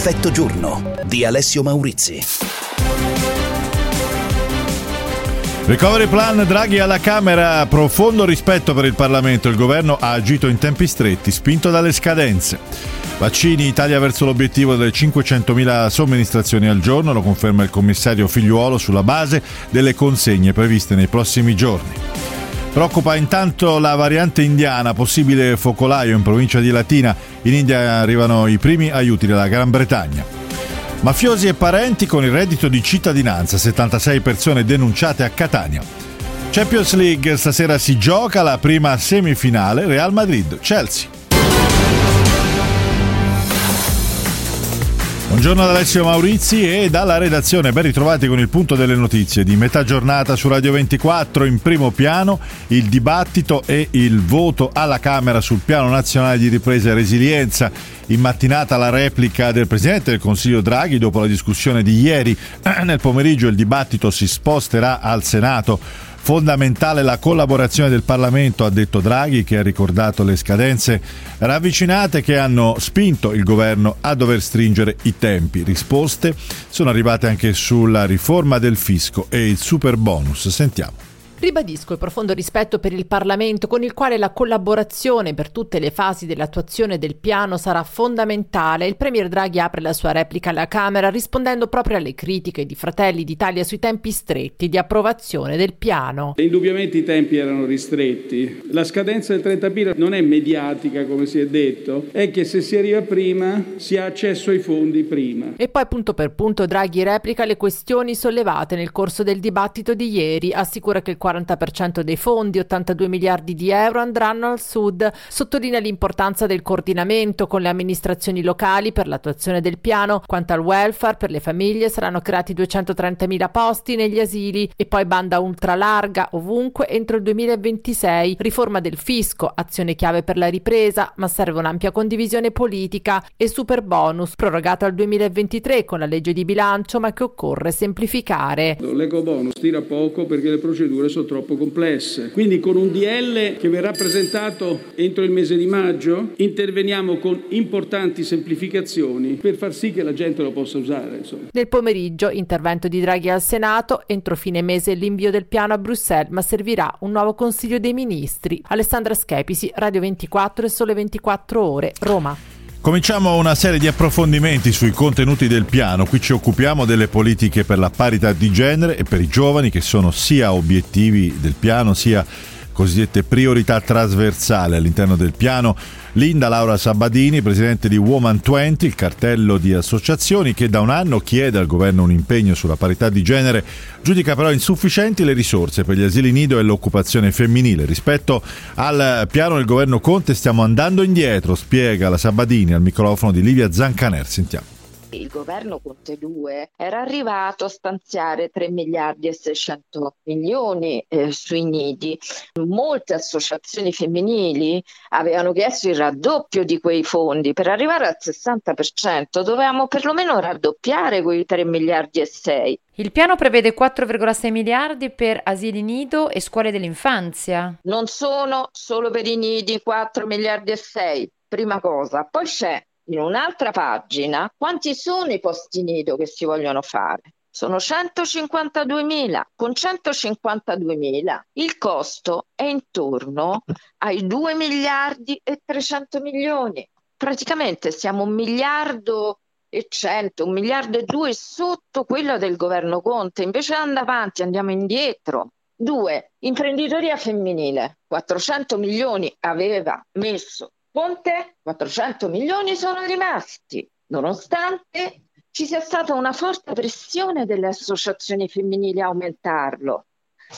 Effetto giorno di Alessio Maurizi. Recovery plan Draghi alla Camera, profondo rispetto per il Parlamento. Il governo ha agito in tempi stretti, spinto dalle scadenze. Vaccini, Italia verso l'obiettivo delle 500.000 somministrazioni al giorno, lo conferma il commissario Figliuolo sulla base delle consegne previste nei prossimi giorni. Preoccupa intanto la variante indiana, possibile focolaio in provincia di Latina. In India arrivano i primi aiuti dalla Gran Bretagna. Mafiosi e parenti con il reddito di cittadinanza, 76 persone denunciate a Catania. Champions League, stasera si gioca la prima semifinale Real Madrid-Chelsea. Buongiorno ad Alessio Maurizi e dalla redazione ben ritrovati con il punto delle notizie di metà giornata su Radio 24 in primo piano il dibattito e il voto alla Camera sul piano nazionale di ripresa e resilienza. In mattinata la replica del Presidente del Consiglio Draghi dopo la discussione di ieri. Nel pomeriggio il dibattito si sposterà al Senato. Fondamentale la collaborazione del Parlamento, ha detto Draghi, che ha ricordato le scadenze ravvicinate che hanno spinto il governo a dover stringere i tempi. Risposte sono arrivate anche sulla riforma del fisco e il super bonus. Sentiamo. Ribadisco il profondo rispetto per il Parlamento con il quale la collaborazione per tutte le fasi dell'attuazione del piano sarà fondamentale. Il Premier Draghi apre la sua replica alla Camera rispondendo proprio alle critiche di Fratelli d'Italia sui tempi stretti di approvazione del piano. Indubbiamente i tempi erano ristretti. La scadenza del 30 aprile non è mediatica come si è detto, è che se si arriva prima si ha accesso ai fondi prima. E poi punto per punto Draghi replica le questioni sollevate nel corso del dibattito di ieri, assicura che il 40% dei fondi, 82 miliardi di euro, andranno al sud. Sottolinea l'importanza del coordinamento con le amministrazioni locali per l'attuazione del piano. Quanto al welfare, per le famiglie saranno creati 230.000 posti negli asili e poi banda ultra larga ovunque entro il 2026. Riforma del fisco, azione chiave per la ripresa, ma serve un'ampia condivisione politica e super bonus prorogato al 2023 con la legge di bilancio, ma che occorre semplificare. L'eco bonus tira poco perché le procedure sono sono troppo complesse. Quindi con un DL che verrà presentato entro il mese di maggio interveniamo con importanti semplificazioni per far sì che la gente lo possa usare. Insomma. Nel pomeriggio intervento di Draghi al Senato, entro fine mese l'invio del piano a Bruxelles, ma servirà un nuovo Consiglio dei Ministri. Alessandra Schepisi, Radio 24 e Sole 24 Ore, Roma. Cominciamo una serie di approfondimenti sui contenuti del piano. Qui ci occupiamo delle politiche per la parità di genere e per i giovani che sono sia obiettivi del piano sia cosiddette priorità trasversali all'interno del piano. Linda Laura Sabadini, presidente di Woman 20, il cartello di associazioni che da un anno chiede al governo un impegno sulla parità di genere, giudica però insufficienti le risorse per gli asili nido e l'occupazione femminile. Rispetto al piano del governo Conte stiamo andando indietro, spiega la Sabadini al microfono di Livia Zancaner. Sentiamo il governo Conte 2 era arrivato a stanziare 3 miliardi e 600 milioni eh, sui nidi. Molte associazioni femminili avevano chiesto il raddoppio di quei fondi. Per arrivare al 60% dovevamo perlomeno raddoppiare quei 3 miliardi e 6. Il piano prevede 4,6 miliardi per asili nido e scuole dell'infanzia. Non sono solo per i nidi 4 miliardi e 6, prima cosa. Poi c'è in un'altra pagina quanti sono i posti nido che si vogliono fare. Sono 152.000. Con 152.000 il costo è intorno ai 2 miliardi e 300 milioni. Praticamente siamo un miliardo e 100, un miliardo e due sotto quello del governo Conte. Invece di andare avanti, andiamo indietro. Due, imprenditoria femminile. 400 milioni aveva messo Conte 400 milioni sono rimasti, nonostante ci sia stata una forte pressione delle associazioni femminili a aumentarlo.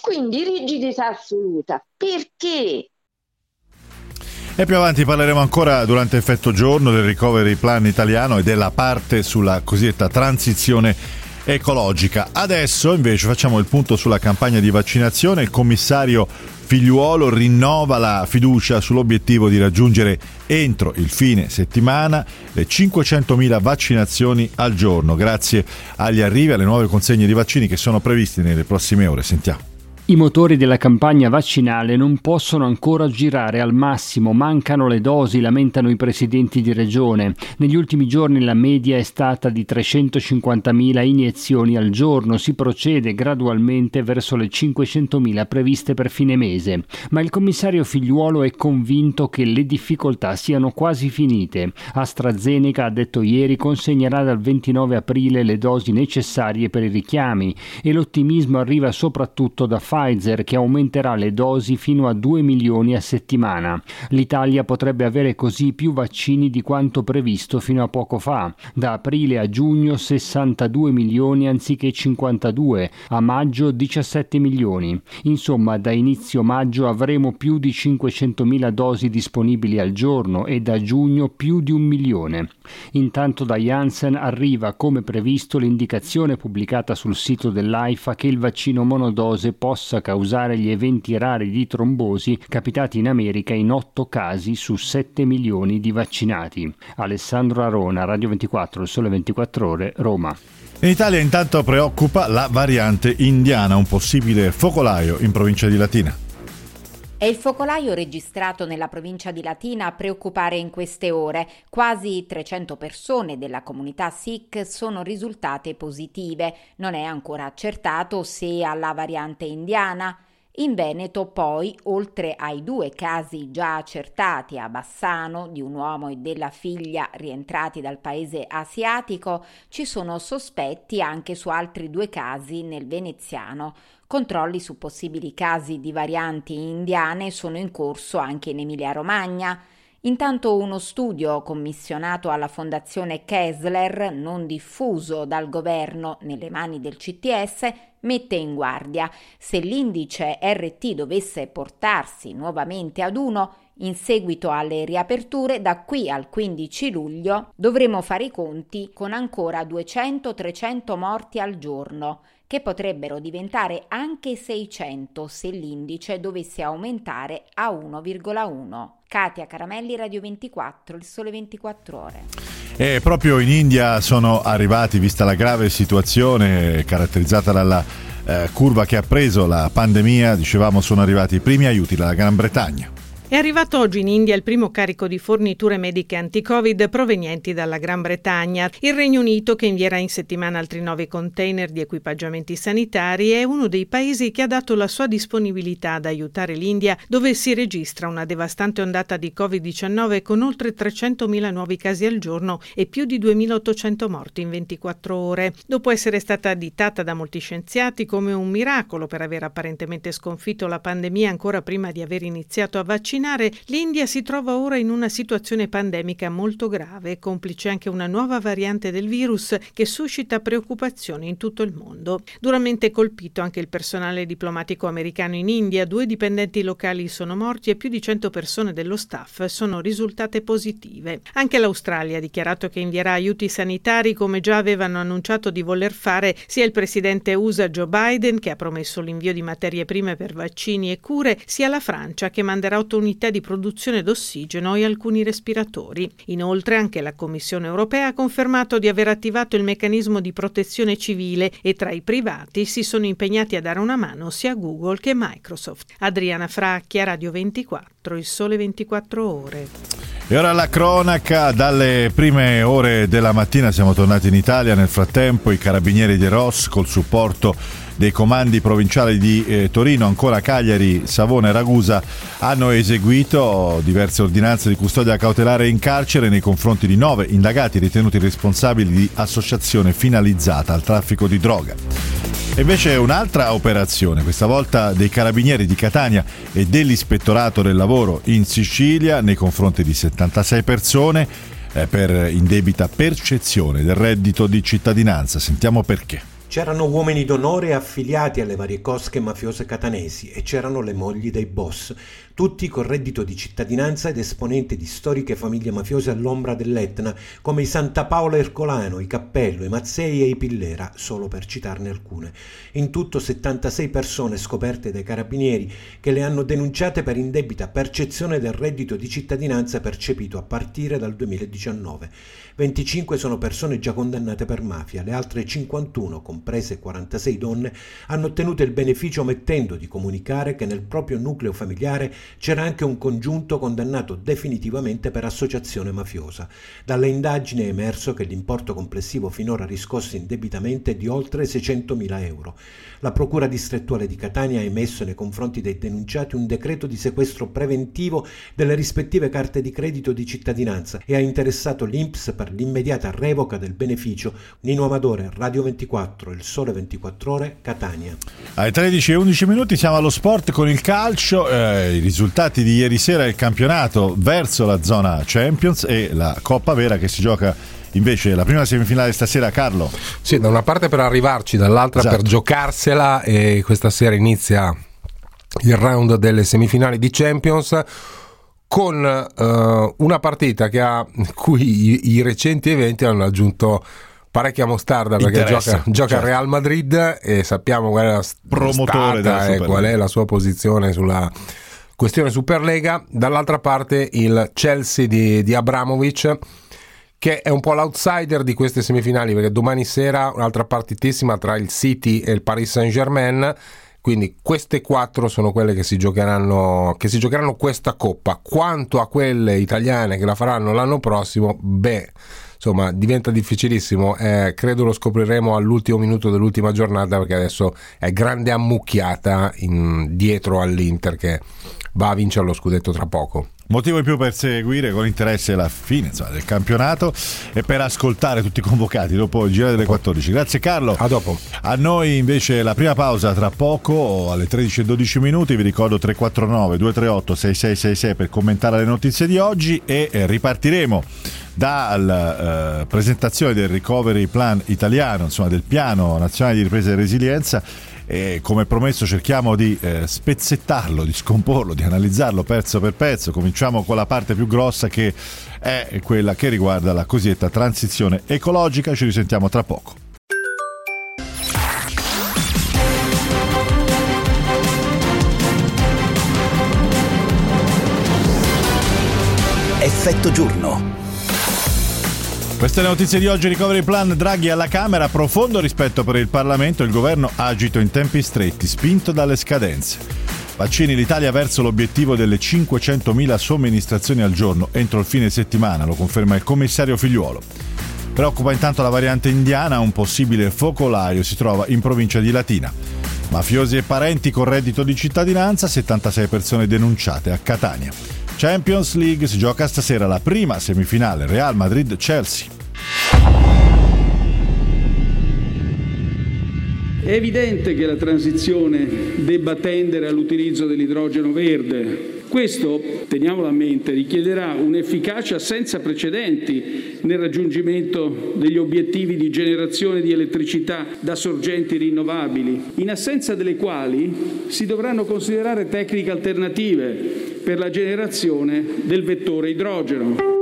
Quindi rigidità assoluta. Perché? E più avanti parleremo ancora durante effetto giorno del recovery plan italiano e della parte sulla cosiddetta transizione ecologica. Adesso invece facciamo il punto sulla campagna di vaccinazione. Il commissario Figliuolo rinnova la fiducia sull'obiettivo di raggiungere entro il fine settimana le 500.000 vaccinazioni al giorno, grazie agli arrivi alle nuove consegne di vaccini che sono previsti nelle prossime ore. Sentiamo. I motori della campagna vaccinale non possono ancora girare al massimo, mancano le dosi, lamentano i presidenti di regione. Negli ultimi giorni la media è stata di 350.000 iniezioni al giorno, si procede gradualmente verso le 500.000 previste per fine mese. Ma il commissario Figliuolo è convinto che le difficoltà siano quasi finite. AstraZeneca, ha detto ieri, consegnerà dal 29 aprile le dosi necessarie per i richiami e l'ottimismo arriva soprattutto da Pfizer Pfizer che aumenterà le dosi fino a 2 milioni a settimana. L'Italia potrebbe avere così più vaccini di quanto previsto fino a poco fa. Da aprile a giugno 62 milioni anziché 52, a maggio 17 milioni. Insomma, da inizio maggio avremo più di 500.000 dosi disponibili al giorno e da giugno più di un milione. Intanto da Janssen arriva come previsto l'indicazione pubblicata sul sito dell'AIFA che il vaccino monodose possa possa causare gli eventi rari di trombosi capitati in America in 8 casi su 7 milioni di vaccinati. Alessandro Arona, Radio 24, il Sole 24 Ore, Roma. In Italia intanto preoccupa la variante indiana, un possibile focolaio in provincia di Latina. È il focolaio registrato nella provincia di Latina a preoccupare in queste ore. Quasi 300 persone della comunità Sikh sono risultate positive. Non è ancora accertato se alla variante indiana. In Veneto poi, oltre ai due casi già accertati a Bassano di un uomo e della figlia rientrati dal paese asiatico, ci sono sospetti anche su altri due casi nel veneziano. Controlli su possibili casi di varianti indiane sono in corso anche in Emilia-Romagna. Intanto uno studio commissionato alla Fondazione Kessler, non diffuso dal governo nelle mani del CTS, mette in guardia se l'indice RT dovesse portarsi nuovamente ad 1 in seguito alle riaperture da qui al 15 luglio dovremo fare i conti con ancora 200-300 morti al giorno che potrebbero diventare anche 600 se l'indice dovesse aumentare a 1,1. Katia Caramelli, Radio 24, il sole 24 ore. E proprio in India sono arrivati, vista la grave situazione caratterizzata dalla eh, curva che ha preso la pandemia, dicevamo sono arrivati i primi aiuti dalla Gran Bretagna. È arrivato oggi in India il primo carico di forniture mediche anti-Covid provenienti dalla Gran Bretagna. Il Regno Unito, che invierà in settimana altri nove container di equipaggiamenti sanitari, è uno dei paesi che ha dato la sua disponibilità ad aiutare l'India, dove si registra una devastante ondata di Covid-19 con oltre 300.000 nuovi casi al giorno e più di 2.800 morti in 24 ore. Dopo essere stata additata da molti scienziati come un miracolo per aver apparentemente sconfitto la pandemia ancora prima di aver iniziato a vaccinare, vaccinare, l'India si trova ora in una situazione pandemica molto grave, complice anche una nuova variante del virus che suscita preoccupazioni in tutto il mondo. Duramente colpito anche il personale diplomatico americano in India, due dipendenti locali sono morti e più di 100 persone dello staff sono risultate positive. Anche l'Australia ha dichiarato che invierà aiuti sanitari come già avevano annunciato di voler fare sia il presidente USA Joe Biden, che ha promesso l'invio di materie prime per vaccini e cure, sia la Francia che manderà 8 unità di produzione d'ossigeno e alcuni respiratori. Inoltre anche la Commissione europea ha confermato di aver attivato il meccanismo di protezione civile e tra i privati si sono impegnati a dare una mano sia Google che Microsoft. Adriana Fracchia, Radio 24, il sole 24 ore. E ora la cronaca, dalle prime ore della mattina siamo tornati in Italia, nel frattempo i carabinieri di Ross col supporto dei comandi provinciali di eh, Torino, ancora Cagliari, Savona e Ragusa hanno eseguito diverse ordinanze di custodia cautelare in carcere nei confronti di nove indagati ritenuti responsabili di associazione finalizzata al traffico di droga. Invece un'altra operazione, questa volta dei carabinieri di Catania e dell'ispettorato del lavoro in Sicilia nei confronti di 76 persone eh, per indebita percezione del reddito di cittadinanza. Sentiamo perché. C'erano uomini d'onore affiliati alle varie cosche mafiose catanesi e c'erano le mogli dei boss, tutti con reddito di cittadinanza ed esponenti di storiche famiglie mafiose all'ombra dell'Etna, come i Santa Paola Ercolano, i Cappello, i Mazzei e i Pillera, solo per citarne alcune. In tutto 76 persone scoperte dai carabinieri che le hanno denunciate per indebita percezione del reddito di cittadinanza percepito a partire dal 2019. 25 sono persone già condannate per mafia, le altre 51 con comprese 46 donne, hanno ottenuto il beneficio omettendo di comunicare che nel proprio nucleo familiare c'era anche un congiunto condannato definitivamente per associazione mafiosa. Dalle indagini è emerso che l'importo complessivo finora riscosso indebitamente è di oltre 600.000 euro. La Procura distrettuale di Catania ha emesso nei confronti dei denunciati un decreto di sequestro preventivo delle rispettive carte di credito di cittadinanza e ha interessato l'INPS per l'immediata revoca del beneficio. Nino Amadore, Radio 24, Il Sole 24 Ore, Catania. Alle 13 e 11 minuti siamo allo sport con il calcio, eh, risultati di ieri sera il campionato verso la zona Champions e la Coppa Vera che si gioca Invece la prima semifinale stasera, Carlo. Sì, da una parte per arrivarci, dall'altra esatto. per giocarsela e questa sera inizia il round delle semifinali di Champions con uh, una partita che ha, cui i, i, recenti eventi hanno aggiunto parecchia mostarda perché gioca, gioca certo. Real Madrid e sappiamo qual è la promotore stata e qual è la sua posizione sulla questione Superlega. Dall'altra parte il Chelsea di, di Abramovic che è un po' l'outsider di queste semifinali perché domani sera un'altra partitissima tra il City e il Paris Saint Germain quindi queste quattro sono quelle che si giocheranno, che si giocheranno questa coppa quanto a quelle italiane che la faranno l'anno prossimo beh insomma diventa difficilissimo eh, credo lo scopriremo all'ultimo minuto dell'ultima giornata perché adesso è grande ammucchiata in, dietro all'Inter che va a vincere lo scudetto tra poco Motivo in più per seguire con interesse la fine insomma, del campionato e per ascoltare tutti i convocati dopo il giro delle 14. Grazie Carlo. A dopo. A noi invece la prima pausa tra poco alle 13.12 minuti. Vi ricordo 349 238 6666 per commentare le notizie di oggi e ripartiremo dalla eh, presentazione del recovery plan italiano, insomma del piano nazionale di ripresa e resilienza e come promesso cerchiamo di eh, spezzettarlo, di scomporlo, di analizzarlo pezzo per pezzo. Cominciamo con la parte più grossa che è quella che riguarda la cosiddetta transizione ecologica. Ci risentiamo tra poco. Effetto giorno. Queste le notizie di oggi, recovery plan Draghi alla Camera, profondo rispetto per il Parlamento, il governo agito in tempi stretti, spinto dalle scadenze. Vaccini l'Italia verso l'obiettivo delle 500.000 somministrazioni al giorno entro il fine settimana, lo conferma il commissario Figliuolo. Preoccupa intanto la variante indiana, un possibile focolaio si trova in provincia di Latina. Mafiosi e parenti con reddito di cittadinanza, 76 persone denunciate a Catania. Champions League si gioca stasera la prima semifinale Real Madrid-Chelsea. È evidente che la transizione debba tendere all'utilizzo dell'idrogeno verde. Questo, teniamolo a mente, richiederà un'efficacia senza precedenti nel raggiungimento degli obiettivi di generazione di elettricità da sorgenti rinnovabili, in assenza delle quali si dovranno considerare tecniche alternative per la generazione del vettore idrogeno.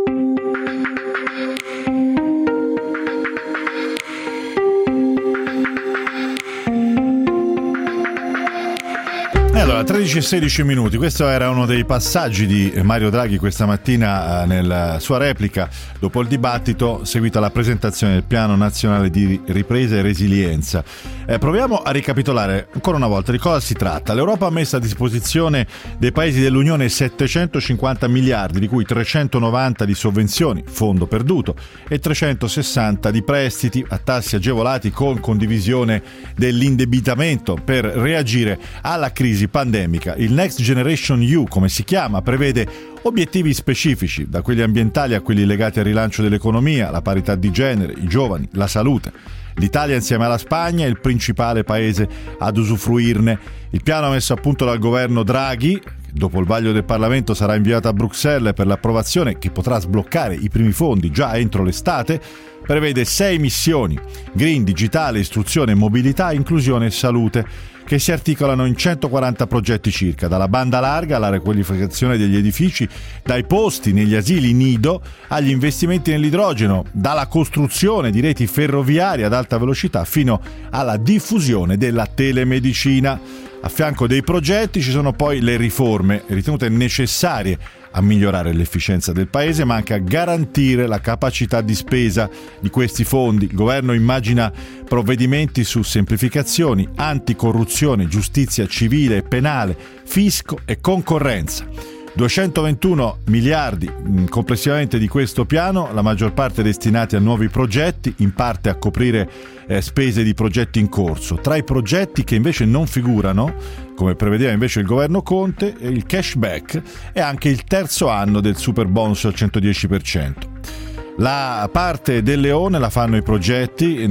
Allora, 13 e 16 minuti, questo era uno dei passaggi di Mario Draghi questa mattina eh, nella sua replica dopo il dibattito seguito alla presentazione del Piano Nazionale di Ripresa e Resilienza. Eh, proviamo a ricapitolare ancora una volta di cosa si tratta. L'Europa ha messo a disposizione dei paesi dell'Unione 750 miliardi, di cui 390 di sovvenzioni, fondo perduto, e 360 di prestiti a tassi agevolati con condivisione dell'indebitamento per reagire alla crisi pandemica. Il Next Generation EU, come si chiama, prevede obiettivi specifici, da quelli ambientali a quelli legati al rilancio dell'economia, la parità di genere, i giovani, la salute. L'Italia insieme alla Spagna è il principale paese ad usufruirne. Il piano messo a punto dal governo Draghi, dopo il vaglio del Parlamento sarà inviato a Bruxelles per l'approvazione che potrà sbloccare i primi fondi già entro l'estate, prevede sei missioni, green, digitale, istruzione, mobilità, inclusione e salute che si articolano in 140 progetti circa, dalla banda larga alla riqualificazione degli edifici, dai posti negli asili nido agli investimenti nell'idrogeno, dalla costruzione di reti ferroviarie ad alta velocità fino alla diffusione della telemedicina. A fianco dei progetti ci sono poi le riforme ritenute necessarie a migliorare l'efficienza del Paese, ma anche a garantire la capacità di spesa di questi fondi. Il governo immagina provvedimenti su semplificazioni, anticorruzione, giustizia civile e penale, fisco e concorrenza. 221 miliardi mm, complessivamente di questo piano, la maggior parte destinati a nuovi progetti, in parte a coprire eh, spese di progetti in corso. Tra i progetti che invece non figurano, come prevedeva invece il governo Conte, il cashback e anche il terzo anno del super bonus al 110%. La parte del leone la fanno i progetti,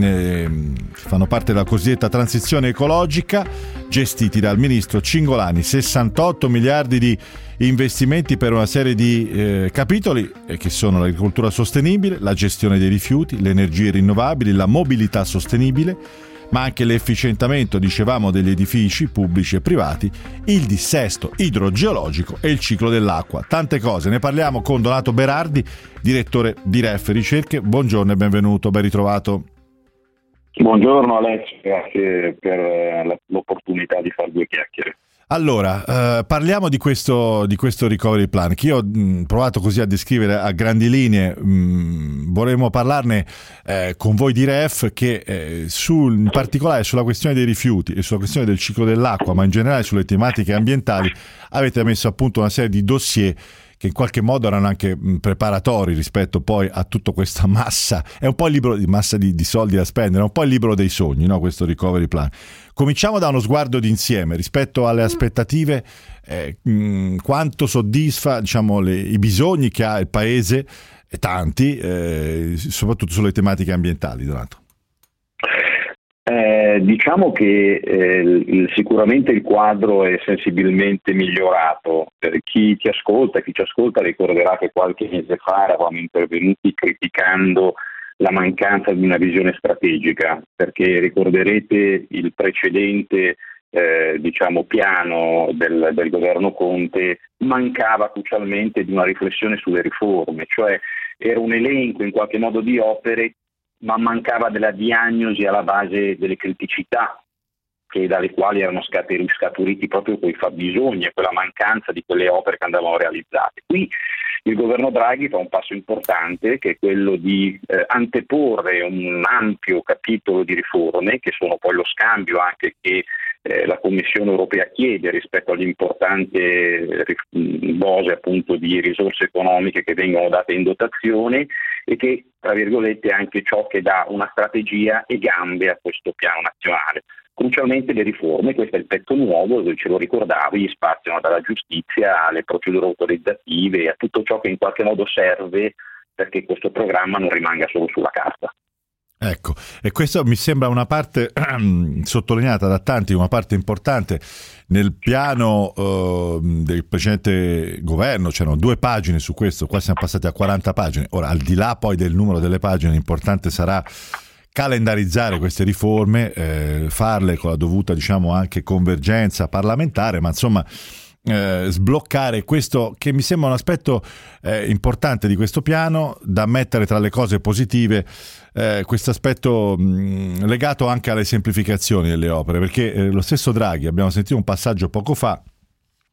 fanno parte della cosiddetta transizione ecologica, gestiti dal ministro Cingolani, 68 miliardi di investimenti per una serie di eh, capitoli eh, che sono l'agricoltura sostenibile, la gestione dei rifiuti, le energie rinnovabili, la mobilità sostenibile, ma anche l'efficientamento, dicevamo, degli edifici pubblici e privati, il dissesto idrogeologico e il ciclo dell'acqua. Tante cose, ne parliamo con Donato Berardi, direttore di REF Ricerche. Buongiorno e benvenuto, ben ritrovato. Buongiorno Alessio, grazie per eh, l'opportunità di fare due chiacchiere. Allora, eh, parliamo di questo, di questo, recovery plan che io ho mh, provato così a descrivere a grandi linee, mh, vorremmo parlarne eh, con voi di REF che eh, sul, in particolare sulla questione dei rifiuti e sulla questione del ciclo dell'acqua, ma in generale sulle tematiche ambientali, avete messo a punto una serie di dossier che in qualche modo erano anche preparatori rispetto poi a tutta questa massa, è un po' il libro di massa di, di soldi da spendere, è un po' il libro dei sogni, no? questo recovery plan. Cominciamo da uno sguardo d'insieme rispetto alle aspettative, eh, mh, quanto soddisfa diciamo, le, i bisogni che ha il Paese, e tanti, eh, soprattutto sulle tematiche ambientali, Donato. Eh, diciamo che eh, il, sicuramente il quadro è sensibilmente migliorato. Per chi ti ascolta, chi ci ascolta ricorderà che qualche mese fa eravamo intervenuti criticando la mancanza di una visione strategica, perché ricorderete il precedente eh, diciamo, piano del, del, governo Conte mancava crucialmente di una riflessione sulle riforme, cioè era un elenco in qualche modo di opere ma mancava della diagnosi alla base delle criticità che, dalle quali erano scaturiti proprio quei fabbisogni e quella mancanza di quelle opere che andavano realizzate. Qui il governo Draghi fa un passo importante che è quello di eh, anteporre un ampio capitolo di riforme che sono poi lo scambio anche che eh, la Commissione europea chiede rispetto all'importante dose appunto di risorse economiche che vengono date in dotazione e che tra virgolette è anche ciò che dà una strategia e gambe a questo piano nazionale. Crucialmente le riforme, questo è il pezzo nuovo, ce lo ricordavi, spaziano dalla giustizia alle procedure autorizzative a tutto ciò che in qualche modo serve perché questo programma non rimanga solo sulla carta. Ecco, e questa mi sembra una parte sottolineata da tanti, una parte importante nel piano uh, del precedente governo, c'erano due pagine su questo, qua siamo passati a 40 pagine. Ora, al di là poi del numero delle pagine, l'importante sarà calendarizzare queste riforme, eh, farle con la dovuta, diciamo, anche convergenza parlamentare, ma insomma eh, sbloccare questo che mi sembra un aspetto eh, importante di questo piano da mettere tra le cose positive eh, questo aspetto legato anche alle semplificazioni delle opere perché eh, lo stesso Draghi abbiamo sentito un passaggio poco fa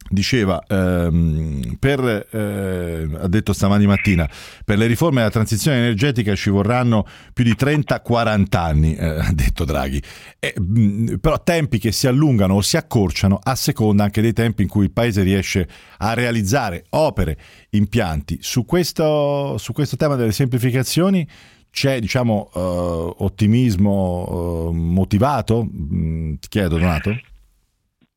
diceva, ehm, per, eh, ha detto stamani mattina, per le riforme della transizione energetica ci vorranno più di 30-40 anni, eh, ha detto Draghi, e, mh, però tempi che si allungano o si accorciano a seconda anche dei tempi in cui il Paese riesce a realizzare opere, impianti. Su questo, su questo tema delle semplificazioni c'è diciamo, uh, ottimismo uh, motivato? Mm, ti chiedo Donato.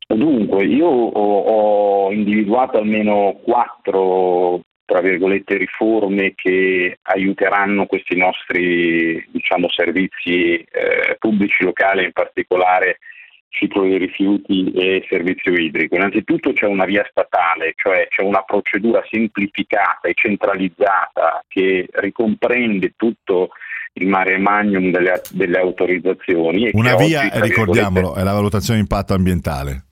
Dunque, io ho, ho individuato almeno quattro tra virgolette riforme che aiuteranno questi nostri diciamo, servizi eh, pubblici locali, in particolare ciclo dei rifiuti e servizio idrico. Innanzitutto c'è una via statale, cioè c'è una procedura semplificata e centralizzata che ricomprende tutto il mare magnum delle, delle autorizzazioni. una via, oggi, ricordiamolo, è la valutazione impatto ambientale.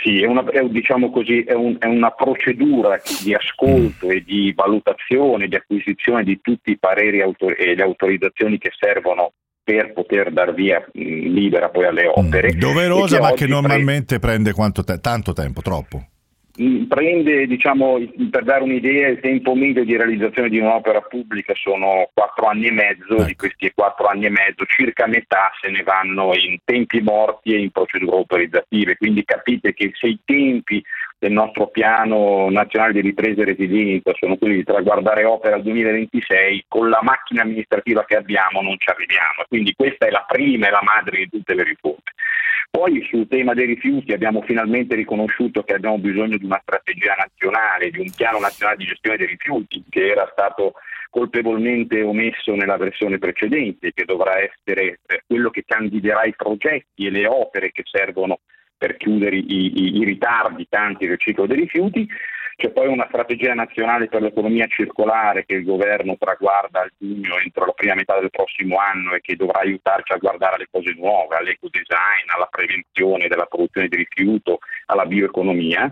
Sì, è una, è, diciamo così, è, un, è una procedura di ascolto e di valutazione, di acquisizione di tutti i pareri autor- e le autorizzazioni che servono per poter dar via mh, libera poi alle opere. Mm, doverosa, che ma che normalmente prende quanto te- tanto tempo, troppo. Mm, prende, diciamo, per dare un'idea, il tempo medio di realizzazione di un'opera pubblica sono quattro anni e mezzo, Ecco. di questi quattro anni e mezzo circa metà se ne vanno in tempi morti e in procedure autorizzative, quindi capite che se i tempi del nostro piano nazionale di ripresa e resilienza sono quelli di traguardare opere al 2026, con la macchina amministrativa che abbiamo non ci arriviamo, quindi questa è la prima e la madre di tutte le riforme. Poi sul tema dei rifiuti abbiamo finalmente riconosciuto che abbiamo bisogno di una strategia nazionale, di un piano nazionale di gestione dei rifiuti che era stato colpevolmente omesso nella versione precedente, che dovrà essere eh, quello che candiderà i progetti e le opere che servono per chiudere i, i- i ritardi tanti del ciclo dei rifiuti. C'è poi una strategia nazionale per l'economia circolare che il governo traguarda a giugno entro la prima metà del prossimo anno e che dovrà aiutarci a guardare alle cose nuove, all'ecodesign, alla prevenzione della produzione di rifiuto, alla bioeconomia.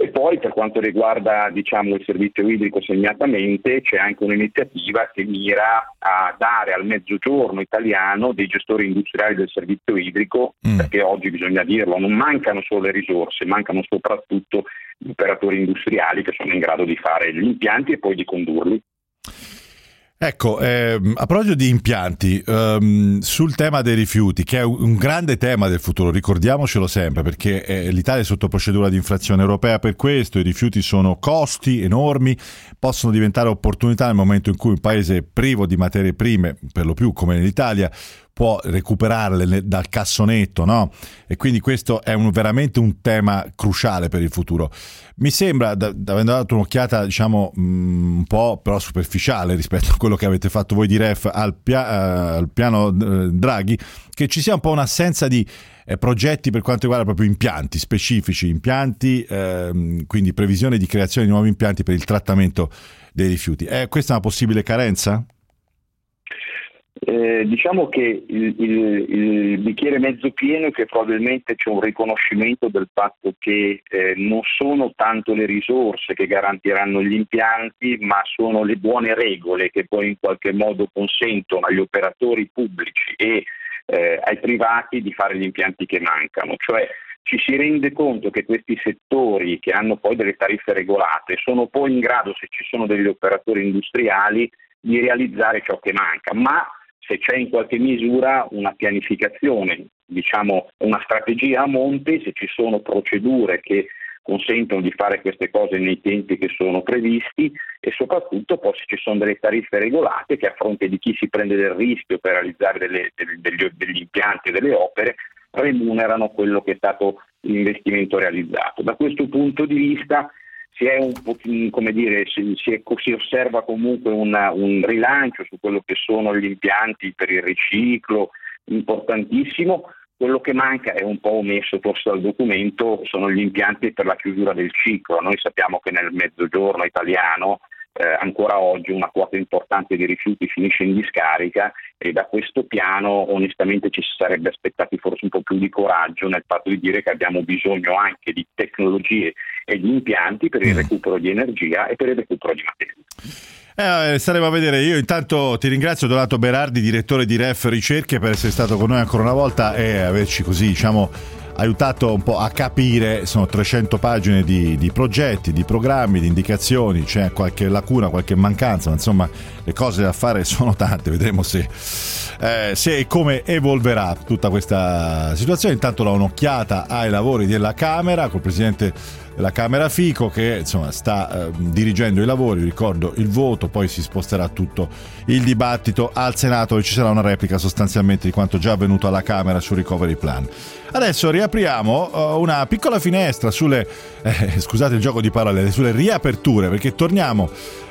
E poi per quanto riguarda diciamo, il servizio idrico segnatamente c'è anche un'iniziativa che mira a dare al mezzogiorno italiano dei gestori industriali del servizio idrico, perché oggi bisogna dirlo, non mancano solo le risorse, mancano soprattutto gli operatori industriali che sono in grado di fare gli impianti e poi di condurli. Ecco, ehm, a proposito di impianti, ehm, sul tema dei rifiuti, che è un, grande tema del futuro, ricordiamocelo sempre, perché eh, l'Italia è sotto procedura di infrazione europea per questo, i rifiuti sono costi enormi, possono diventare opportunità nel momento in cui un paese privo di materie prime, per lo più come l'Italia, può recuperarle dal cassonetto, no? E quindi questo è un- veramente un tema cruciale per il futuro. Mi sembra, da, avendo dato un'occhiata, diciamo, mh, un po' però superficiale rispetto a quello che avete fatto voi di Ref al, pia- eh, al piano eh, Draghi, che ci sia un po' un'assenza di eh, progetti per quanto riguarda proprio impianti specifici, impianti, ehm, quindi previsione di creazione di nuovi impianti per il trattamento dei rifiuti. È questa una possibile carenza? Eh, diciamo che il, il- il bicchiere mezzo pieno è che probabilmente c'è un riconoscimento del fatto che eh, non sono tanto le risorse che garantiranno gli impianti, ma sono le buone regole che poi in qualche modo consentono agli operatori pubblici e eh, ai privati di fare gli impianti che mancano. Cioè ci si rende conto che questi settori che hanno poi delle tariffe regolate sono poi in grado, se ci sono degli operatori industriali, di realizzare ciò che manca, ma se c'è in qualche misura una pianificazione, diciamo una strategia a monte, se ci sono procedure che consentono di fare queste cose nei tempi che sono previsti e soprattutto poi se ci sono delle tariffe regolate che a fronte di chi si prende del rischio per realizzare delle- del- degli, degli impianti e delle opere remunerano quello che è stato l'investimento realizzato. Da questo punto di vista si, è un po', come dire, si, si è- si osserva comunque una- un rilancio su quello che sono gli impianti per il riciclo, importantissimo. Quello che manca è un po' omesso forse dal documento, sono gli impianti per la chiusura del ciclo. Noi sappiamo che nel mezzogiorno italiano eh, ancora oggi una quota importante di rifiuti finisce in discarica e da questo piano onestamente ci si sarebbe aspettati forse un po' più di coraggio nel fatto di dire che abbiamo bisogno anche di tecnologie e di impianti per il recupero di energia e per il recupero di materia. Eh, staremo a vedere. Io intanto ti ringrazio Donato Berardi, direttore di Ref Ricerche, per essere stato con noi ancora una volta e averci così, diciamo, aiutato un po' a capire. Sono 300 pagine di, di progetti, di programmi, di indicazioni. C'è qualche lacuna, qualche mancanza, ma insomma, le cose da fare sono tante. Vedremo se, eh, se e come evolverà tutta questa situazione. Intanto do un'occhiata ai lavori della Camera col presidente della Camera Fico che insomma sta eh, dirigendo i lavori, ricordo il voto, poi si sposterà tutto il dibattito al Senato e ci sarà una replica sostanzialmente di quanto già avvenuto alla Camera sul recovery plan. Adesso riapriamo eh, una piccola finestra sulle, eh, scusate il gioco di parole, sulle riaperture perché torniamo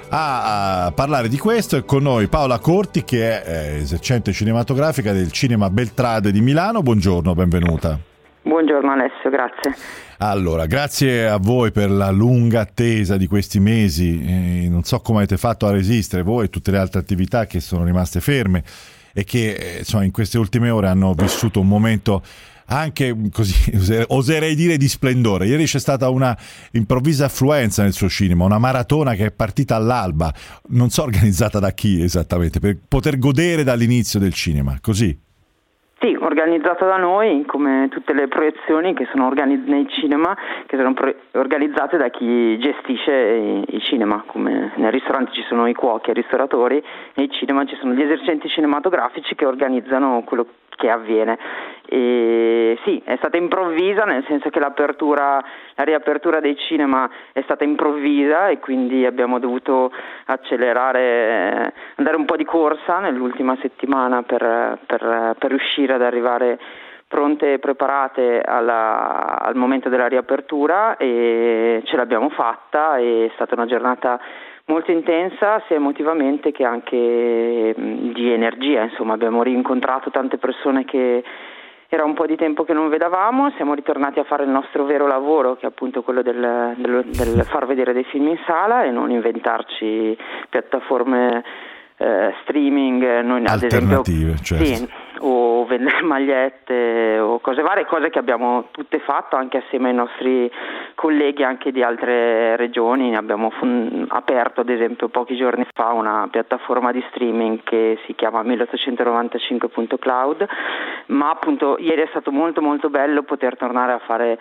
a, parlare di questo e con noi Paola Corti che è eh, esercente cinematografica del Cinema Beltrade di Milano, buongiorno, benvenuta. Buongiorno Alessio, grazie. Allora, grazie a voi per la lunga attesa di questi mesi. Eh, non so come avete fatto a resistere voi e tutte le altre attività che sono rimaste ferme e che eh, insomma, in queste ultime ore hanno vissuto un momento anche così, oserei dire di splendore. Ieri c'è stata una improvvisa affluenza nel suo cinema, una maratona che è partita all'alba, non so organizzata da chi esattamente, per poter godere dall'inizio del cinema, così. Sì, organizzata da noi, come tutte le proiezioni che sono organi- nei cinema, che sono pro- organizzate da chi gestisce il cinema, come nel ristorante ci sono i cuochi e i ristoratori, nei cinema ci sono gli esercenti cinematografici che organizzano quello che avviene. E sì, è stata improvvisa, nel senso che l'apertura, la riapertura dei cinema è stata improvvisa e quindi abbiamo dovuto accelerare, andare un po' di corsa nell'ultima settimana per, per, per riuscire ad arrivare pronte e preparate alla, al momento della riapertura e ce l'abbiamo fatta, è stata una giornata molto intensa sia emotivamente che anche di energia, insomma abbiamo rincontrato tante persone che era un po' di tempo che non vedavamo, siamo ritornati a fare il nostro vero lavoro che è appunto quello del, del, del far vedere dei film in sala e non inventarci piattaforme eh, streaming, noi ad esempio certo. sì, o vendere magliette o cose varie, cose che abbiamo tutte fatto anche assieme ai nostri colleghi anche di altre regioni, abbiamo fun- aperto ad esempio pochi giorni fa una piattaforma di streaming che si chiama 1895.cloud, ma appunto ieri è stato molto molto bello poter tornare a fare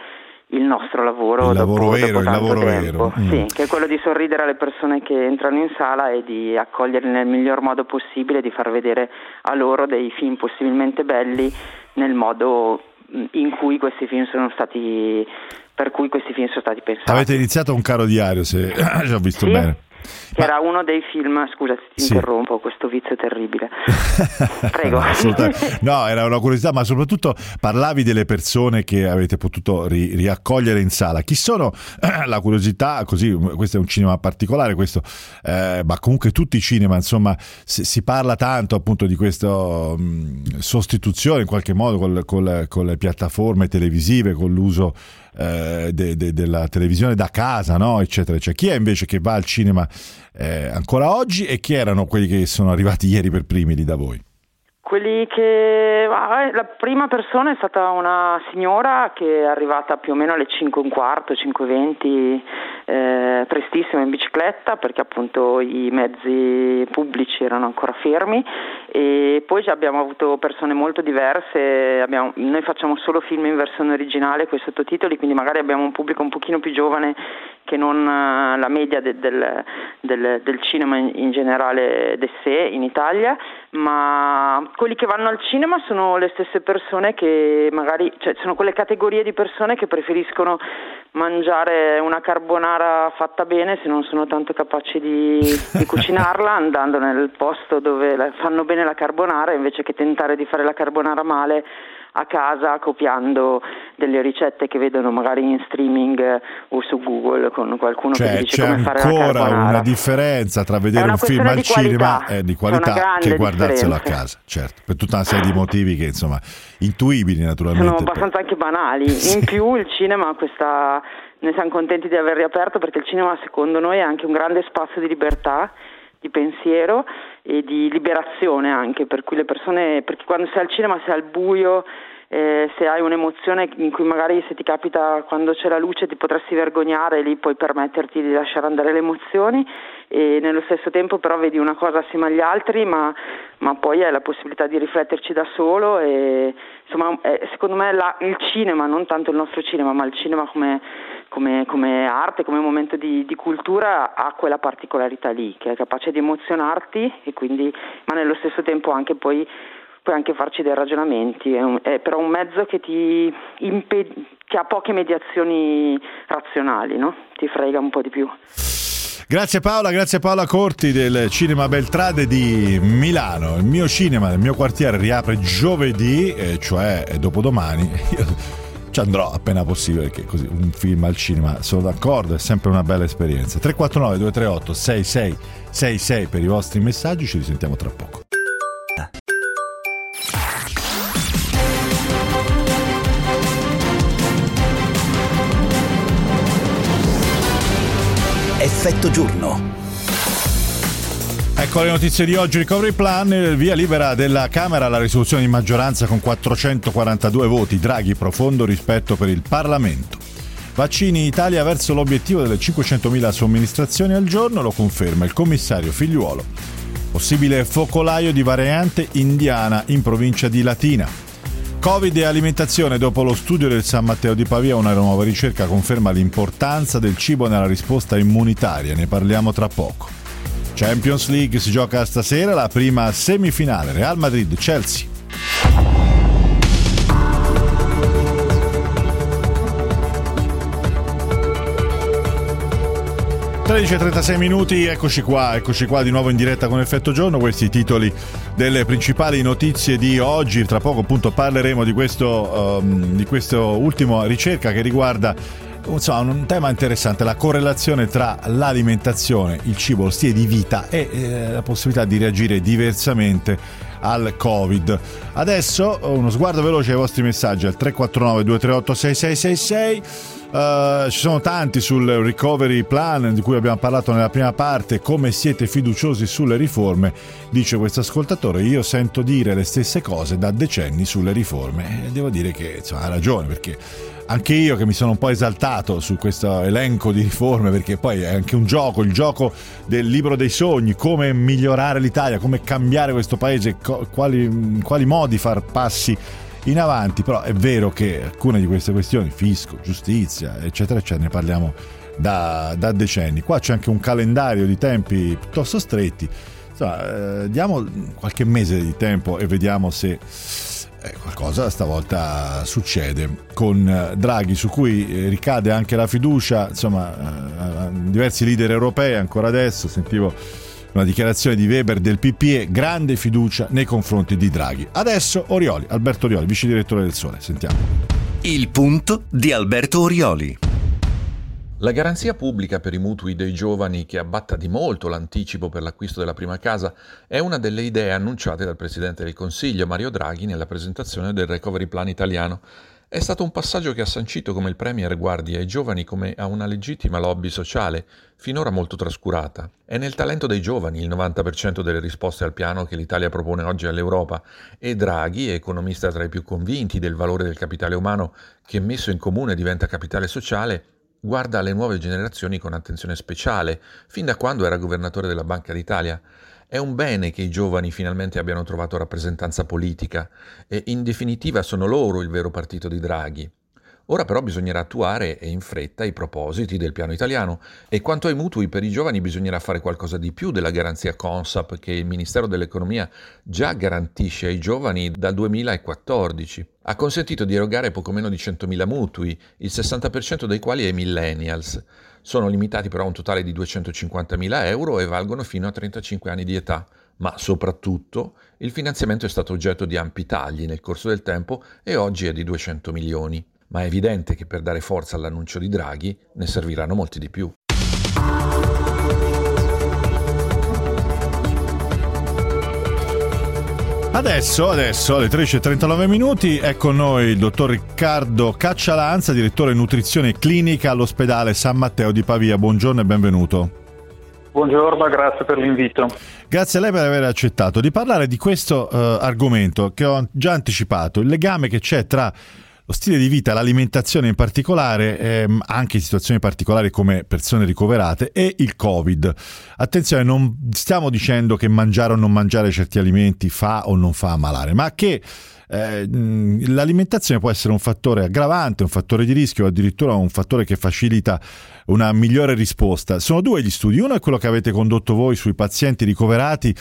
il nostro lavoro, il lavoro dopo, vero, dopo il lavoro tempo. vero. Mm. Sì, che è quello di sorridere alle persone che entrano in sala e di accoglierli nel miglior modo possibile, di far vedere a loro dei film possibilmente belli nel modo in cui questi film sono stati per cui questi film sono stati pensati. Avete iniziato un caro diario, se ci ho visto sì? bene che era uno dei film, scusa se ti sì. interrompo, questo vizio terribile. Prego. no, era una curiosità, ma soprattutto parlavi delle persone che avete potuto ri- riaccogliere in sala. Chi sono? La curiosità, così, questo è un cinema particolare, questo, eh, ma comunque tutti i cinema, insomma, si, si parla tanto appunto di questa sostituzione in qualche modo con le piattaforme televisive, con l'uso eh, de, de, della televisione da casa, no? eccetera, eccetera. Chi è invece che va al cinema eh, ancora oggi e chi erano quelli che sono arrivati ieri per primi lì da voi? Quelli che la prima persona è stata una signora che è arrivata più o meno alle 5 e un quarto, 5 e 20, eh, prestissimo in bicicletta perché appunto i mezzi pubblici erano ancora fermi e poi abbiamo avuto persone molto diverse, abbiamo, noi facciamo solo film in versione originale con i sottotitoli, quindi magari abbiamo un pubblico un pochino più giovane che non eh, la media de, del, del, del, cinema in, in generale de sé in Italia, ma quelli che vanno al cinema sono le stesse persone che magari, cioè sono quelle categorie di persone che preferiscono mangiare una carbonara fatta bene se non sono tanto capaci di, di cucinarla andando nel posto dove fanno bene la carbonara invece che tentare di fare la carbonara male a casa copiando delle ricette che vedono magari in streaming eh, o su Google con qualcuno cioè, che dice come fare la carbonara. C'è ancora una differenza tra vedere un film al cinema e di qualità che guardarselo differenza. a casa, certo, per tutta una serie di motivi che insomma intuibili naturalmente. Sono abbastanza anche banali. In più il cinema questa ne siamo contenti di aver riaperto perché il cinema secondo noi è anche un grande spazio di libertà di pensiero e di liberazione anche, per cui le persone, perché quando sei al cinema sei al buio, eh, se hai un'emozione in cui magari se ti capita quando c'è la luce ti potresti vergognare, lì puoi permetterti di lasciare andare le emozioni e nello stesso tempo però vedi una cosa assieme agli altri ma, ma poi hai la possibilità di rifletterci da solo e insomma è, secondo me la, il cinema, non tanto il nostro cinema ma il cinema come come, come arte, come momento di, di, cultura ha quella particolarità lì, che è capace di emozionarti quindi, ma nello stesso tempo anche poi puoi anche farci dei ragionamenti, è, un, è però un mezzo che ti imped- che ha poche mediazioni razionali, no? ti frega un po' di più. Grazie Paola, grazie Paola Corti del Cinema Beltrade di Milano. Il mio cinema, il mio quartiere riapre giovedì, eh, cioè dopodomani. Io ci andrò appena possibile perché così un film al cinema sono d'accordo è sempre una bella esperienza. 349 238 6666 per i vostri messaggi ci risentiamo tra poco. Effetto giorno Ecco le notizie di oggi, Recovery Plan, via libera della Camera la risoluzione di maggioranza con 442 voti, Draghi profondo rispetto per il Parlamento. Vaccini Italia verso l'obiettivo delle 500.000 somministrazioni al giorno, lo conferma il commissario Figliuolo. Possibile focolaio di variante indiana in provincia di Latina. Covid e alimentazione. Dopo lo studio del San Matteo di Pavia, una nuova ricerca conferma l'importanza del cibo nella risposta immunitaria. Ne parliamo tra poco. Champions League si gioca stasera la prima semifinale Real Madrid-Chelsea. 13.36 minuti, eccoci qua, eccoci qua di nuovo in diretta con Effetto Giorno, questi titoli delle principali notizie di oggi, tra poco appunto parleremo di questo, um, di questa ultima ricerca che riguarda insomma, un tema interessante, la correlazione tra l'alimentazione, il cibo, lo stile di vita e eh, la possibilità di reagire diversamente al Covid. Adesso uno sguardo veloce ai vostri messaggi al 349 238 6666 Uh, ci sono tanti sul recovery plan di cui abbiamo parlato nella prima parte, come siete fiduciosi sulle riforme, dice questo ascoltatore, io sento dire le stesse cose da decenni sulle riforme. E devo dire che insomma, ha ragione perché anche io che mi sono un po' esaltato su questo elenco di riforme perché poi è anche un gioco, il gioco del libro dei sogni, come migliorare l'Italia, come cambiare questo paese, quali, quali modi far passi in avanti, però è vero che alcune di queste questioni, fisco, giustizia, eccetera, eccetera, ne parliamo da, da decenni. Qua c'è anche un calendario di tempi piuttosto stretti. Insomma, eh, diamo qualche mese di tempo e vediamo se eh, qualcosa stavolta succede con eh, Draghi su cui eh, ricade anche la fiducia insomma diversi leader europei ancora adesso sentivo una dichiarazione di Weber del PPE, grande fiducia nei confronti di Draghi. Adesso Orioli, Alberto Orioli, vice direttore del Sole, sentiamo. Il punto di Alberto Orioli. La garanzia pubblica per i mutui dei giovani che abbatta di molto l'anticipo per l'acquisto della prima casa è una delle idee annunciate dal Presidente del Consiglio Mario Draghi nella presentazione del Recovery Plan italiano è stato un passaggio che ha sancito come il Premier guardi ai giovani come a una legittima lobby sociale, finora molto trascurata. È nel talento dei giovani il 90% delle risposte al piano che l'Italia propone oggi all'Europa e Draghi, economista tra i più convinti del valore del capitale umano che messo in comune diventa capitale sociale, guarda alle nuove generazioni con attenzione speciale, fin da quando era governatore della Banca d'Italia. È un bene che i giovani finalmente abbiano trovato rappresentanza politica e in definitiva sono loro il vero partito di Draghi. Ora però bisognerà attuare e in fretta i propositi del piano italiano e quanto ai mutui per i giovani bisognerà fare qualcosa di più della garanzia Consap che il Ministero dell'Economia già garantisce ai giovani dal 2014. Ha consentito di erogare poco meno di 100.000 mutui, il 60% dei quali ai millennials. Sono limitati però a un totale di 250.000 euro e valgono fino a 35 anni di età, ma soprattutto il finanziamento è stato oggetto di ampi tagli nel corso del tempo e oggi è di 200 milioni. Ma è evidente che per dare forza all'annuncio di Draghi ne serviranno molti di più. Adesso, adesso alle 13.39 minuti è con noi il dottor Riccardo Caccialanza, direttore nutrizione clinica all'ospedale San Matteo di Pavia. Buongiorno e benvenuto. Buongiorno, grazie per l'invito. Grazie a lei per aver accettato di parlare di questo uh, argomento che ho già anticipato, il legame che c'è tra lo stile di vita, l'alimentazione in particolare, ehm, anche in situazioni particolari come persone ricoverate, e il Covid. Attenzione, non stiamo dicendo che mangiare o non mangiare certi alimenti fa o non fa ammalare, ma che eh, l'alimentazione può essere un fattore aggravante, un fattore di rischio, addirittura un fattore che facilita una migliore risposta. Sono due gli studi, uno è quello che avete condotto voi sui pazienti ricoverati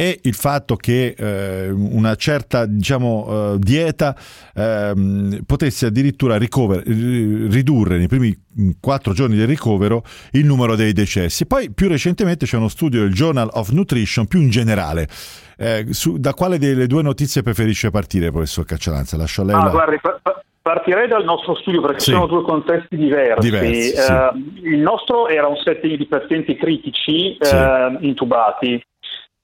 e il fatto che eh, una certa diciamo, uh, dieta eh, potesse addirittura ricover- ridurre nei primi quattro giorni del ricovero il numero dei decessi. Poi più recentemente c'è uno studio del Journal of Nutrition più in generale. Eh, su, da quale delle due notizie preferisce partire, professor Caccialanza? Lascio a lei. Ah, la... guardi, partirei dal nostro studio perché sì. sono due contesti diversi. diversi sì. uh, il nostro era un setting di pazienti critici sì. uh, intubati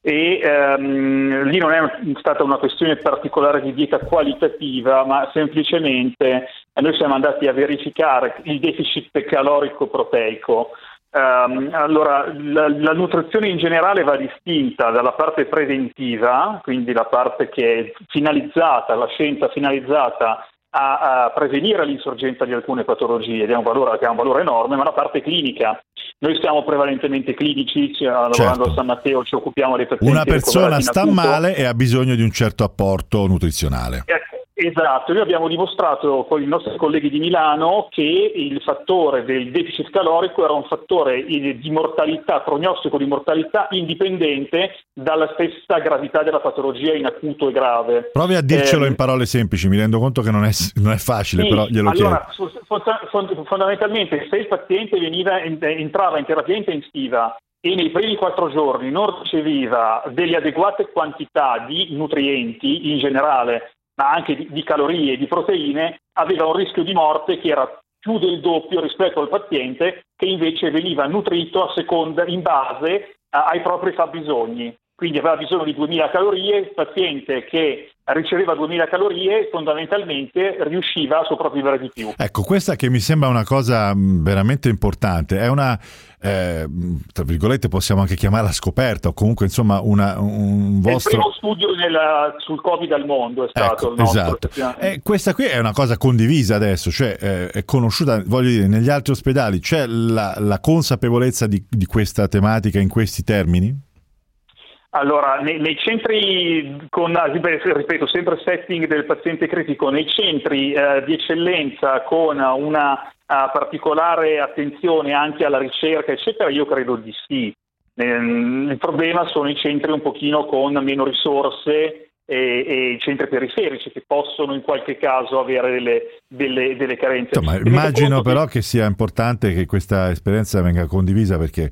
e ehm, lì non è stata una questione particolare di dieta qualitativa, ma semplicemente noi siamo andati a verificare il deficit calorico proteico. Um, allora, la, la, nutrizione in generale va distinta dalla parte preventiva, quindi la parte che è finalizzata, la scienza finalizzata a, a prevenire l'insorgenza di alcune patologie, che ha, valore, che ha un valore enorme, ma la parte clinica. Noi siamo prevalentemente clinici, cioè, lavorando certo. a San Matteo ci occupiamo dei pazienti. Una persona sta male e ha bisogno di un certo apporto nutrizionale. Ecco Esatto, noi abbiamo dimostrato con i nostri colleghi di Milano che il fattore del deficit calorico era un fattore di mortalità, prognostico di mortalità indipendente dalla stessa gravità della patologia in acuto e grave. Provi a dircelo eh, in parole semplici, mi rendo conto che non è, non è facile, sì, però glielo allora, chiedo. fondamentalmente se il paziente veniva, entrava in terapia intensiva e nei primi quattro giorni non riceveva delle adeguate quantità di nutrienti in generale, ma anche di, di calorie e di proteine, aveva un rischio di morte che era più del doppio rispetto al paziente che invece veniva nutrito a seconda, in base a, ai propri fabbisogni. Quindi aveva bisogno di 2000 calorie, il paziente che riceveva 2000 calorie fondamentalmente riusciva a sopravvivere di più. Ecco, questa che mi sembra una cosa veramente importante, è una, eh, tra virgolette possiamo anche chiamarla scoperta o comunque insomma una, un vostro... È il primo studio nella, sul Covid al mondo è stato ecco, nostro. Esatto. Eh, questa qui è una cosa condivisa adesso, cioè eh, è conosciuta, voglio dire, negli altri ospedali c'è la, la consapevolezza di, di questa tematica in questi termini? Allora, nei, nei, centri con, ripeto, sempre setting del paziente critico, nei centri eh, di eccellenza con una uh, particolare attenzione anche alla ricerca, eccetera, io credo di sì. Ehm, il problema sono i centri un pochino con meno risorse e, e, i centri periferici che possono in qualche caso avere delle, delle, delle carenze. Insomma, immagino però che sia importante che questa esperienza venga condivisa perché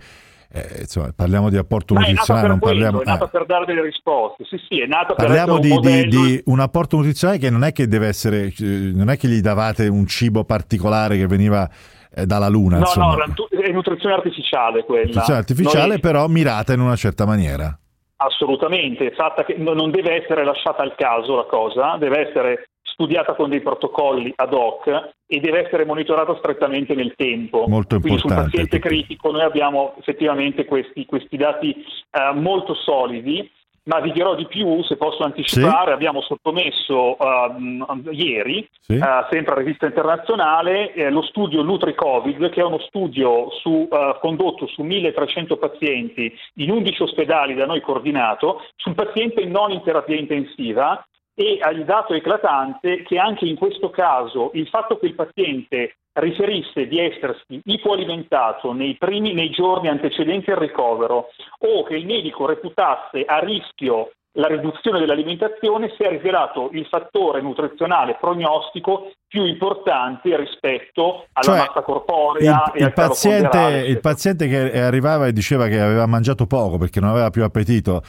eh, insomma, parliamo di apporto nutrizionale, non quello, parliamo... È nata eh. per dare delle risposte, sì sì, è nata parliamo per di, di, di, un apporto nutrizionale che non è che deve essere, eh, non è che gli davate un cibo particolare che veniva eh, dalla luna. No, insomma. no, è nutrizione artificiale quella. Nutrizione artificiale Noi... però mirata in una certa maniera. Assolutamente, fatta che non deve essere lasciata al caso la cosa, deve essere studiata con dei protocolli ad hoc e deve essere monitorata strettamente nel tempo. Molto Quindi sul paziente critico noi abbiamo effettivamente questi, questi dati eh, molto solidi, ma vi dirò di più, se posso anticipare, sì. abbiamo sottomesso uh, ieri, sì. uh, sempre a rivista internazionale, eh, lo studio Nutri-Covid, che è uno studio su, uh, condotto su 1300 pazienti in 11 ospedali da noi coordinato, sul paziente non in terapia intensiva e ha il dato eclatante che anche in questo caso il fatto che il paziente riferisse di essersi ipoalimentato nei primi nei giorni antecedenti al ricovero o che il medico reputasse a rischio la riduzione dell'alimentazione si è rivelato il fattore nutrizionale prognostico più importante rispetto alla cioè, massa corporea il, e il paziente, il paziente che arrivava e diceva che aveva mangiato poco perché non aveva più appetito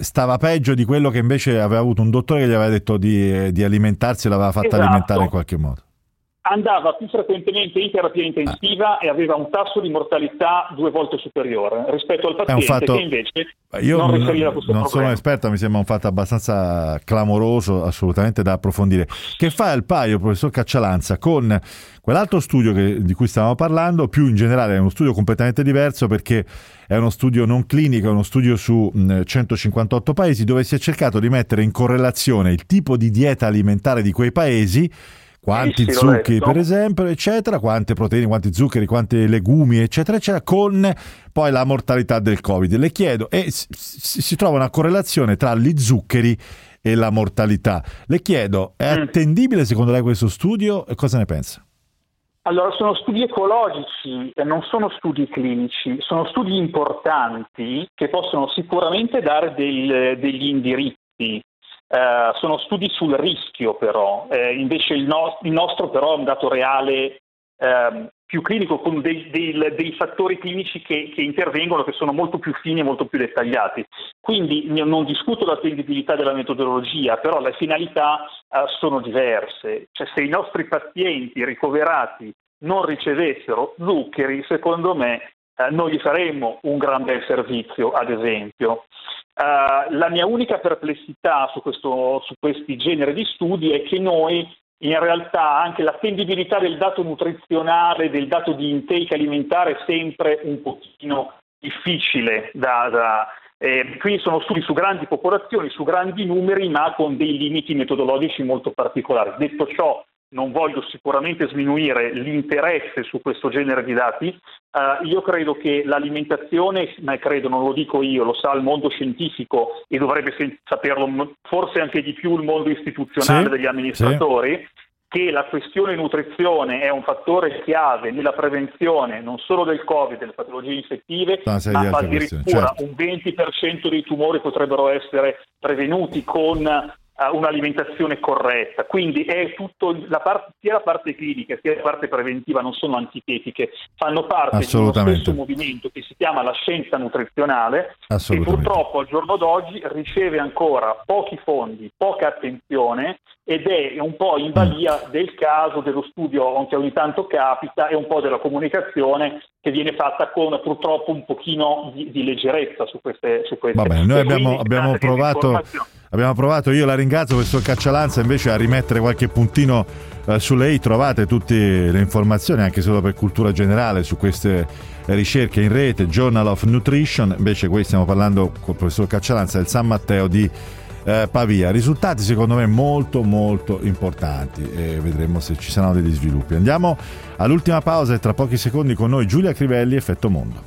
stava peggio di quello che invece aveva avuto un dottore che gli aveva detto di, eh, di alimentarsi e l'aveva fatta esatto. alimentare in qualche modo andava più frequentemente in terapia intensiva ah. e aveva un tasso di mortalità due volte superiore rispetto al paziente fatto... che invece Io non riferiva questo non problema. sono esperto, mi sembra un fatto abbastanza clamoroso, assolutamente da approfondire. Che fa il paio, professor Caccialanza, con quell'altro studio che, di cui stavamo parlando, più in generale è uno studio completamente diverso perché è uno studio non clinico, è uno studio su 158 paesi dove si è cercato di mettere in correlazione il tipo di dieta alimentare di quei paesi quanti sì, zuccheri per esempio, eccetera, quante proteine, quanti zuccheri, quanti legumi, eccetera, eccetera, con poi la mortalità del Covid. Le chiedo, e si, trova una correlazione tra gli zuccheri e la mortalità. Le chiedo, è mm. attendibile secondo lei questo studio e cosa ne pensa? Allora, sono studi ecologici e non sono studi clinici, sono studi importanti che possono sicuramente dare del, degli indirizzi. Eh, sono studi sul rischio però, eh, invece il, no- il, nostro però è un dato reale eh, più clinico con dei, dei, dei fattori clinici che, che, intervengono che sono molto più fini e molto più dettagliati. Quindi non discuto l'attendibilità della metodologia, però le finalità eh, sono diverse. Cioè, se i nostri pazienti ricoverati non ricevessero zuccheri, secondo me eh, non gli faremmo un gran bel servizio, ad esempio. Uh, la mia unica perplessità su, questo, su questi generi di studi è che noi in realtà anche l'attendibilità del dato nutrizionale, del dato di intake alimentare è sempre un pochino difficile da, da eh, qui sono studi su grandi popolazioni, su grandi numeri, ma con dei limiti metodologici molto particolari. Detto ciò, non voglio sicuramente sminuire l'interesse su questo genere di dati. Uh, io credo che l'alimentazione, ma credo, non lo dico io, lo sa il mondo scientifico e dovrebbe saperlo forse anche di più il mondo istituzionale sì, degli amministratori, sì. che la questione nutrizione è un fattore chiave nella prevenzione non solo del Covid, delle patologie infettive, no, ma addirittura certo. un 20% dei tumori potrebbero essere prevenuti con un'alimentazione corretta. Quindi è tutto la parte, sia la parte clinica sia la parte preventiva non sono antitetiche, fanno parte di uno stesso movimento che si chiama la scienza nutrizionale che purtroppo al giorno d'oggi riceve ancora pochi fondi, poca attenzione ed è un po' in balia mm. del caso, dello studio che ogni tanto capita e un po' della comunicazione che viene fatta con purtroppo un pochino di, di leggerezza su queste, su queste. Vabbè, noi abbiamo, abbiamo provato abbiamo provato, io la ringrazio questo Caccialanza invece a rimettere qualche puntino eh, su lei, trovate tutte le informazioni anche solo per cultura generale su queste ricerche in rete, Journal of Nutrition, invece qui stiamo parlando con il professor Caccialanza del San Matteo di eh, Pavia, risultati secondo me molto molto importanti e vedremo se ci saranno degli sviluppi. Andiamo all'ultima pausa e tra pochi secondi con noi Giulia Crivelli, Effetto Mondo.